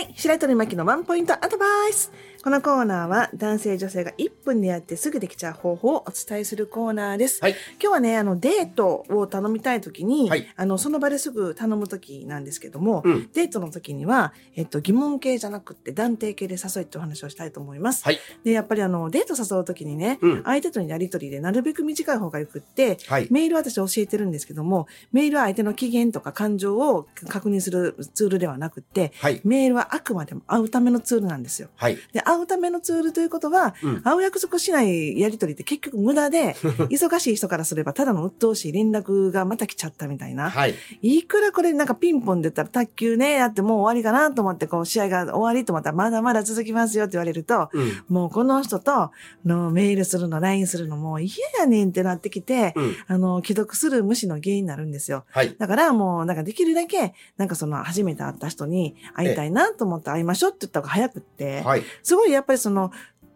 い。白鳥巻のワンポイントアドバイス。このコーナーは男性女性が1分でやってすぐできちゃう方法をお伝えするコーナーです。はい、今日はね、あの、デートを頼みたいときに、はい、あの、その場ですぐ頼むときなんですけども、うん、デートのときには、えっと、疑問系じゃなくて断定系で誘いってお話をしたいと思います。はい、で、やっぱりあの、デート誘うときにね、うん、相手とのやりとりでなるべく短い方がよくって、はい、メール私教えてるんですけども、メールは相手の機嫌とか感情を確認するツールではなくて、メールはあくまでも会うためのツールなんですよ。で、会うためのツールるということは、うん、会う約束しないやりとりって結局無駄で、忙しい人からすればただの鬱陶しい連絡がまた来ちゃったみたいな。はい。いくらこれなんかピンポンで言ったら卓球ね、やってもう終わりかなと思ってこう試合が終わりと思ったらまだまだ続きますよって言われると、うん、もうこの人とのメールするの、LINE するのもう嫌やねんってなってきて、うん、あの、既読する無視の原因になるんですよ。はい。だからもうなんかできるだけ、なんかその初めて会った人に会いたいなと思って会いましょうって言った方が早くって、はい。すごいやっぱりその、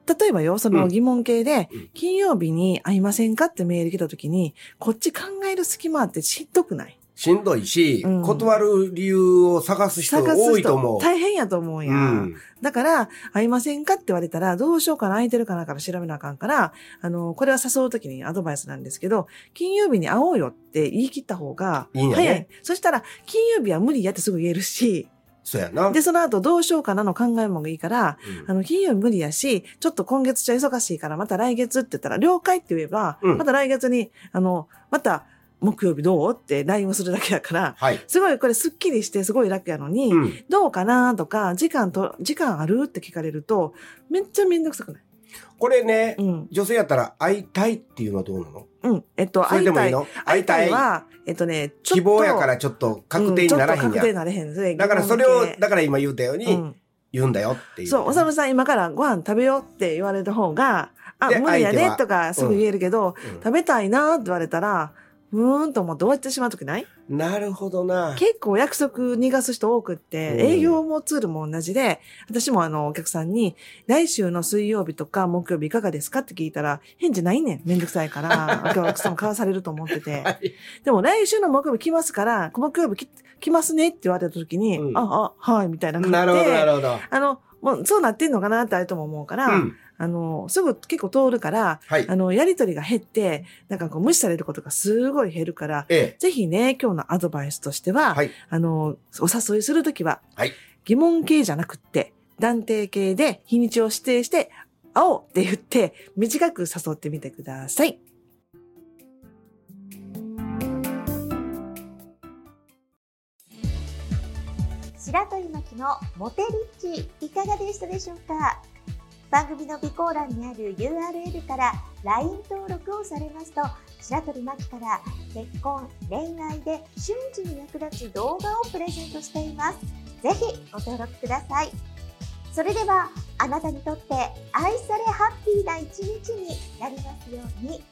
例えばよ、その疑問形で、金曜日に会いませんかってメール来た時に、こっち考える隙間あってしんどくない？しんどいし、うん、断る理由を探す人多いと思う。大変やと思うや、うん。だから、会いませんかって言われたら、どうしようかな、空いてるかなから調べなあかんから、あの、これは誘うときにアドバイスなんですけど、金曜日に会おうよって言い切った方が早い。いいね、早い。そしたら、金曜日は無理やってすぐ言えるし、そうやな。で、その後どうしようかなの考えもいいから、うん、あの、金曜日無理やし、ちょっと今月じゃ忙しいからまた来月って言ったら、了解って言えば、うん、また来月に、あの、また、木曜日どうって LINE をするだけだから、はい、すごいこれスッキリしてすごい楽やのに、うん、どうかなとか、時間と、時間あるって聞かれると、めっちゃめんどくさくない？これね、うん、女性やったら会いたいっていうのはどうなの？うん。えっと、会いたい。会いたい？は、えっとね、希望やからちょっと確定にならへんや。うん、確定なれへん。だからそれを、だから今言うたように、うん、言うんだよっていう。そう、おさむさん今からご飯食べようって言われた方が、あ、無理やねとかすぐ言えるけど、食べたいなって言われたら、うーんと思って終わってしまうときない？なるほどな。結構約束逃がす人多くって、営業もツールも同じで、私もあの、お客さんに、来週の水曜日とか木曜日いかがですか？って聞いたら、返事ないねん。めんどくさいから、お客さんも買わされると思ってて。はい、でも来週の木曜日来ますから、木曜日来ますねって言われた時に、うん、あ、あ、はい、みたいな感じで。なるほど、なるほど。あの、もうそうなってんのかなってあれとも思うから、うん、あの、すぐ結構通るから、はい、あの、やりとりが減って、なんかこう無視されることがすごい減るから、ええ、ぜひね、今日のアドバイスとしては、はい、あの、お誘いするときは、はい、疑問形じゃなくって、断定形で日にちを指定して、会おうって言って、短く誘ってみてください。白鳥巻のモテリッチいかがでしたでしょうか？番組の備考欄にある URL から LINE 登録をされますと白鳥真希から結婚恋愛で瞬時に役立つ動画をプレゼントしていますぜひご登録くださいそれではあなたにとって愛されハッピーな一日になりますように。